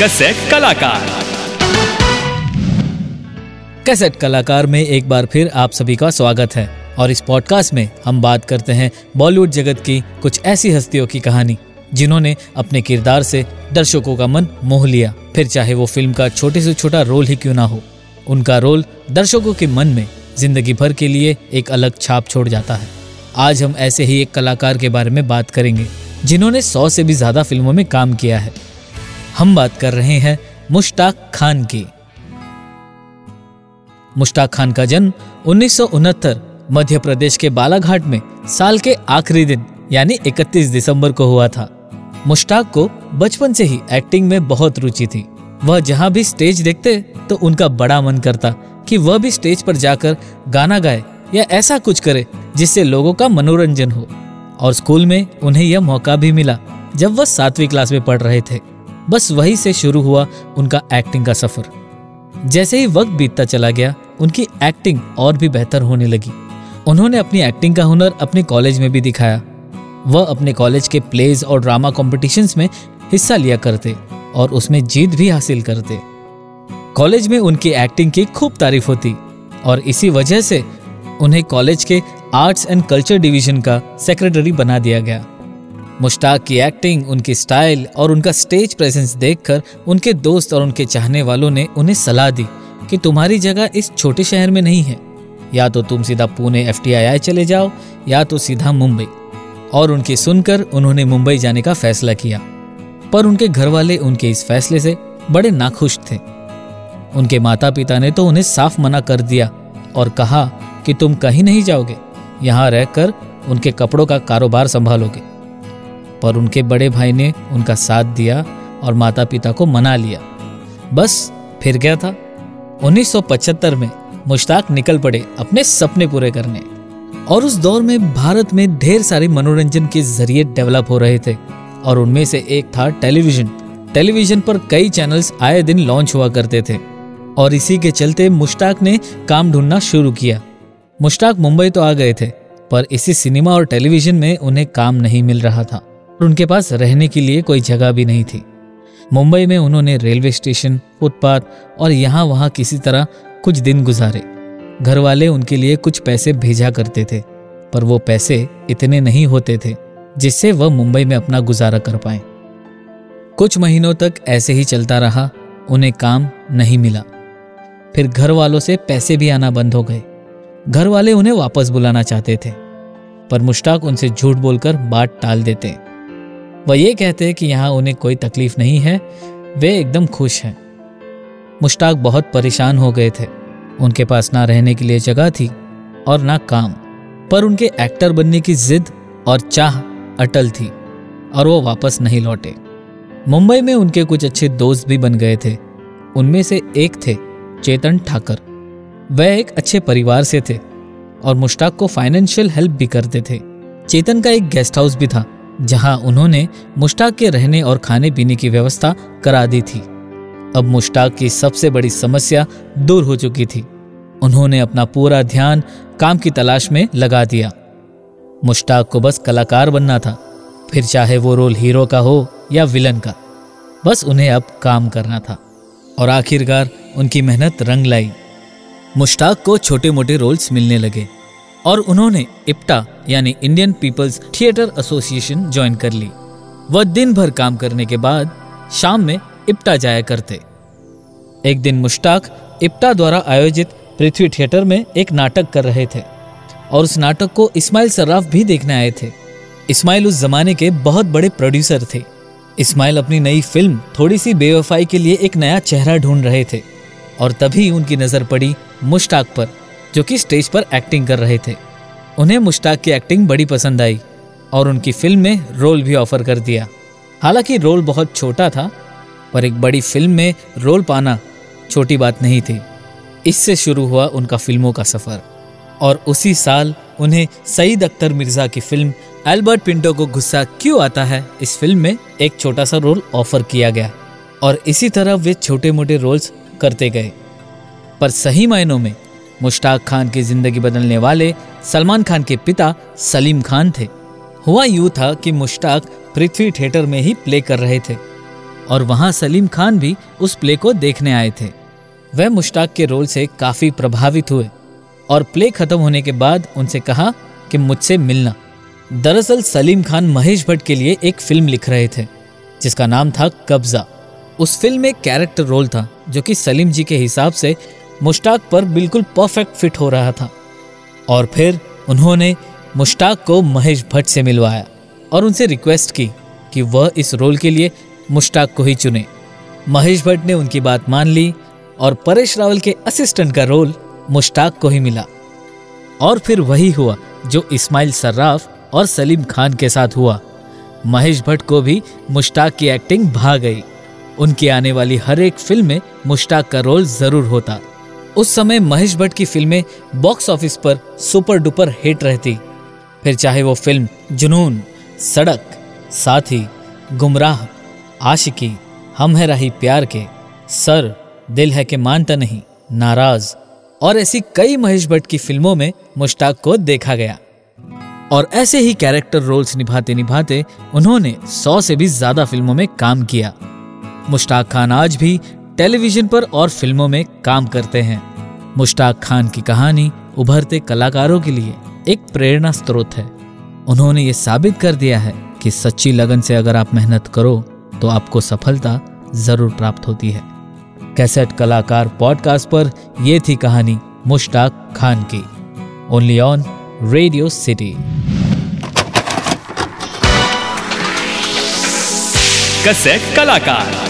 Cassette कलाकार। Cassette कलाकार में एक बार फिर आप सभी का स्वागत है और इस पॉडकास्ट में हम बात करते हैं बॉलीवुड जगत की कुछ ऐसी हस्तियों की कहानी, जिन्होंने अपने किरदार से दर्शकों का मन मोह लिया। फिर चाहे वो फ़िल्म का छोटे से छोटा रोल ही क्यों ना हो, उनका रोल दर्शकों के मन में ज़िंदगी भर के लिए एक अलग छाप छोड़ जाता है। आज हम ऐसे ही एक कलाकार के बारे में बात करेंगे, जिन्होंने सौ से भी ज़्यादा फ़िल्मों में काम किया है। हम बात कर रहे हैं मुश्ताक खान की। मुश्ताक खान का जन्म उन्नीस सौ उनहत्तर मध्य प्रदेश के बालाघाट में साल के आखिरी दिन, यानी 31 दिसंबर को हुआ था। मुश्ताक को बचपन से ही एक्टिंग में बहुत रुचि थी। वह जहाँ भी स्टेज देखते तो उनका बड़ा मन करता कि वह भी स्टेज पर जाकर गाना गाए या ऐसा कुछ करे, जिससे लोगों का मनोरंजन हो। और स्कूल में उन्हें यह मौका भी मिला, जब वह सातवीं क्लास में पढ़ रहे थे। बस वही से शुरू हुआ उनका एक्टिंग का सफ़र। जैसे ही वक्त बीतता चला गया, उनकी एक्टिंग और भी बेहतर होने लगी। उन्होंने अपनी एक्टिंग का हुनर अपने कॉलेज में भी दिखाया। वह अपने कॉलेज के प्लेज और ड्रामा कॉम्पिटिशन्स में हिस्सा लिया करते और उसमें जीत भी हासिल करते। कॉलेज में उनकी एक्टिंग की खूब तारीफ़ होती और इसी वजह से उन्हें कॉलेज के आर्ट्स एंड कल्चर डिवीज़न का सेक्रेटरी बना दिया गया। मुश्ताक की एक्टिंग उनकी स्टाइल और उनका स्टेज प्रेजेंस देखकर उनके दोस्त और उनके चाहने वालों ने उन्हें सलाह दी कि तुम्हारी जगह इस छोटे शहर में नहीं है। या तो तुम सीधा पुणे एफ़ चले जाओ, या तो सीधा मुंबई। और उनकी सुनकर उन्होंने मुंबई जाने का फैसला किया। पर उनके घर वाले उनके इस फैसले से बड़े नाखुश थे। उनके माता पिता ने तो उन्हें साफ़ मना कर दिया और कहा कि तुम कहीं नहीं जाओगे, यहाँ रहकर उनके कपड़ों का कारोबार संभालोगे। पर उनके बड़े भाई ने उनका साथ दिया और माता पिता को मना लिया। बस, फिर गया था? 1975 में मुश्ताक निकल पड़े अपने सपने पूरे करने और उस दौर में भारत में ढेर सारे मनोरंजन के ज़रिए डेवलप हो रहे थे और उनमें से एक था टेलीविज़न। टेलीविज़न पर कई चैनल्स आए दिन लॉन्च हुआ करते थे और इसी के चलते मुश्ताक ने काम ढूंढना शुरू किया। मुश्ताक मुंबई तो आ गए थे, पर इसी सिनेमा और टेलीविज़न में उन्हें काम नहीं मिल रहा था। और उनके पास रहने के लिए कोई जगह भी नहीं थी। मुंबई में उन्होंने रेलवे स्टेशन, फुटपाथ और यहाँ वहाँ किसी तरह कुछ दिन गुजारे। घर वाले उनके लिए कुछ पैसे भेजा करते थे, पर वो पैसे इतने नहीं होते थे जिससे वह मुंबई में अपना गुजारा कर पाए। कुछ महीनों तक ऐसे ही चलता रहा, उन्हें काम नहीं मिला। फिर घर वालों से पैसे भी आना बंद हो गए। घर वाले उन्हें वापस बुलाना चाहते थे, पर मुश्ताक उनसे झूठ बोलकर बात टाल देते। वह ये कहते कि यहाँ उन्हें कोई तकलीफ़ नहीं है। वे एकदम खुश हैं। मुश्ताक बहुत परेशान हो गए थे। उनके पास ना रहने के लिए जगह थी और ना काम। पर उनके एक्टर बनने की जिद और चाह अटल थी और वो वापस नहीं लौटे। मुंबई में उनके कुछ अच्छे दोस्त भी बन गए थे। उनमें से एक थे चेतन ठाकर। वह एक अच्छे परिवार से थे और मुश्ताक को फाइनेंशियल हेल्प भी करते थे। चेतन का एक गेस्ट हाउस भी था। जहाँ उन्होंने मुश्ताक के रहने और खाने पीने की व्यवस्था करा दी थी। अब मुश्ताक की सबसे बड़ी समस्या दूर हो चुकी थी। उन्होंने अपना पूरा ध्यान काम की तलाश में लगा दिया। मुश्ताक को बस कलाकार बनना था, फिर चाहे वो रोल हीरो का हो या विलन का, बस उन्हें अब काम करना था। और आखिरकार उनकी मेहनत रंग लाई। मुश्ताक को छोटे मोटे रोल्स मिलने लगे और उन्होंने इप्टा यानी Indian People's Theatre Association join कर ली। वह दिन भर काम करने के बाद शाम में इप्टा जाया करते। एक दिन मुश्ताक इप्टा द्वारा आयोजित पृथ्वी थिएटर में एक नाटक कर रहे थे और उस नाटक को इस्माइल सर्राफ भी देखने आए थे। इस्माइल उस जमाने के बहुत बड़े प्रोड्यूसर थे। इस्माइल अपनी नई फ़िल्म थोड़ी सी बेवफाई के लिए एक नया चेहरा ढूंढ रहे थे और तभी उनकी नज़र पड़ी मुश्ताक पर, जो कि स्टेज पर एक्टिंग कर रहे थे। उन्हें मुश्ताक की एक्टिंग बड़ी पसंद आई और उनकी फ़िल्म में रोल भी ऑफ़र कर दिया। हालाँकि रोल बहुत छोटा था, पर एक बड़ी फ़िल्म में रोल पाना छोटी बात नहीं थी। इससे शुरू हुआ उनका फ़िल्मों का सफ़र और उसी साल उन्हें सईद अख्तर मिर्ज़ा की फ़िल्म एल्बर्ट पिंटो को गुस्सा क्यों आता है, इस फ़िल्म में एक छोटा सा रोल ऑफ़र किया गया और इसी तरह वे छोटे मोटे रोल्स करते गए। पर सही मायनों में मुश्ताक खान की ज़िंदगी बदलने वाले सलमान खान के पिता सलीम खान थे। हुआ यूँ था कि मुश्ताक पृथ्वी थिएटर में ही प्ले कर रहे थे और वहाँ सलीम खान भी उस प्ले को देखने आए थे। वह मुश्ताक के रोल से काफ़ी प्रभावित हुए और प्ले खत्म होने के बाद उनसे कहा कि मुझसे मिलना। दरअसल सलीम खान महेश भट्ट के लिए एक फ़िल्म लिख रहे थे, जिसका नाम था कब्जा। उस फ़िल्म में कैरेक्टर रोल था, जो कि सलीम जी के हिसाब से मुश्ताक पर बिल्कुल परफेक्ट फिट हो रहा था। और फिर उन्होंने मुश्ताक को महेश भट्ट से मिलवाया और उनसे रिक्वेस्ट की कि वह इस रोल के लिए मुश्ताक को ही चुने। महेश भट्ट ने उनकी बात मान ली और परेश रावल के असिस्टेंट का रोल मुश्ताक को ही मिला। और फिर वही हुआ जो इस्माइल सर्राफ और सलीम खान के साथ हुआ। महेश भट्ट को भी मुश्ताक की एक्टिंग भा गई। उनकी आने वाली हर एक फ़िल्म में मुश्ताक का रोल ज़रूर होता। उस समय महेश भट्ट की फ़िल्में बॉक्स ऑफ़िस पर सुपर डुपर हिट रहती। फिर चाहे वो फ़िल्म जुनून, सड़क, साथी, गुमराह, आशिकी, हम है रही प्यार के, सर, दिल है कि मानता नहीं, नाराज़, और ऐसी कई महेश भट्ट की फ़िल्मों में मुश्ताक को देखा गया। और ऐसे ही कैरेक्टर रोल्स निभाते निभाते उन्होंने सौ से भी ज़्यादा फ़िल्मों में काम किया। मुश्ताक खान आज भी टेलीविज़न पर और फ़िल्मों में काम करते हैं। मुश्ताक खान की कहानी उभरते कलाकारों के लिए एक प्रेरणा स्रोत है। उन्होंने ये साबित कर दिया है कि सच्ची लगन से अगर आप मेहनत करो तो आपको सफलता ज़रूर प्राप्त होती है। कैसेट कलाकार पॉडकास्ट पर यह थी कहानी मुश्ताक खान की। Only on Radio City cassette कलाकार।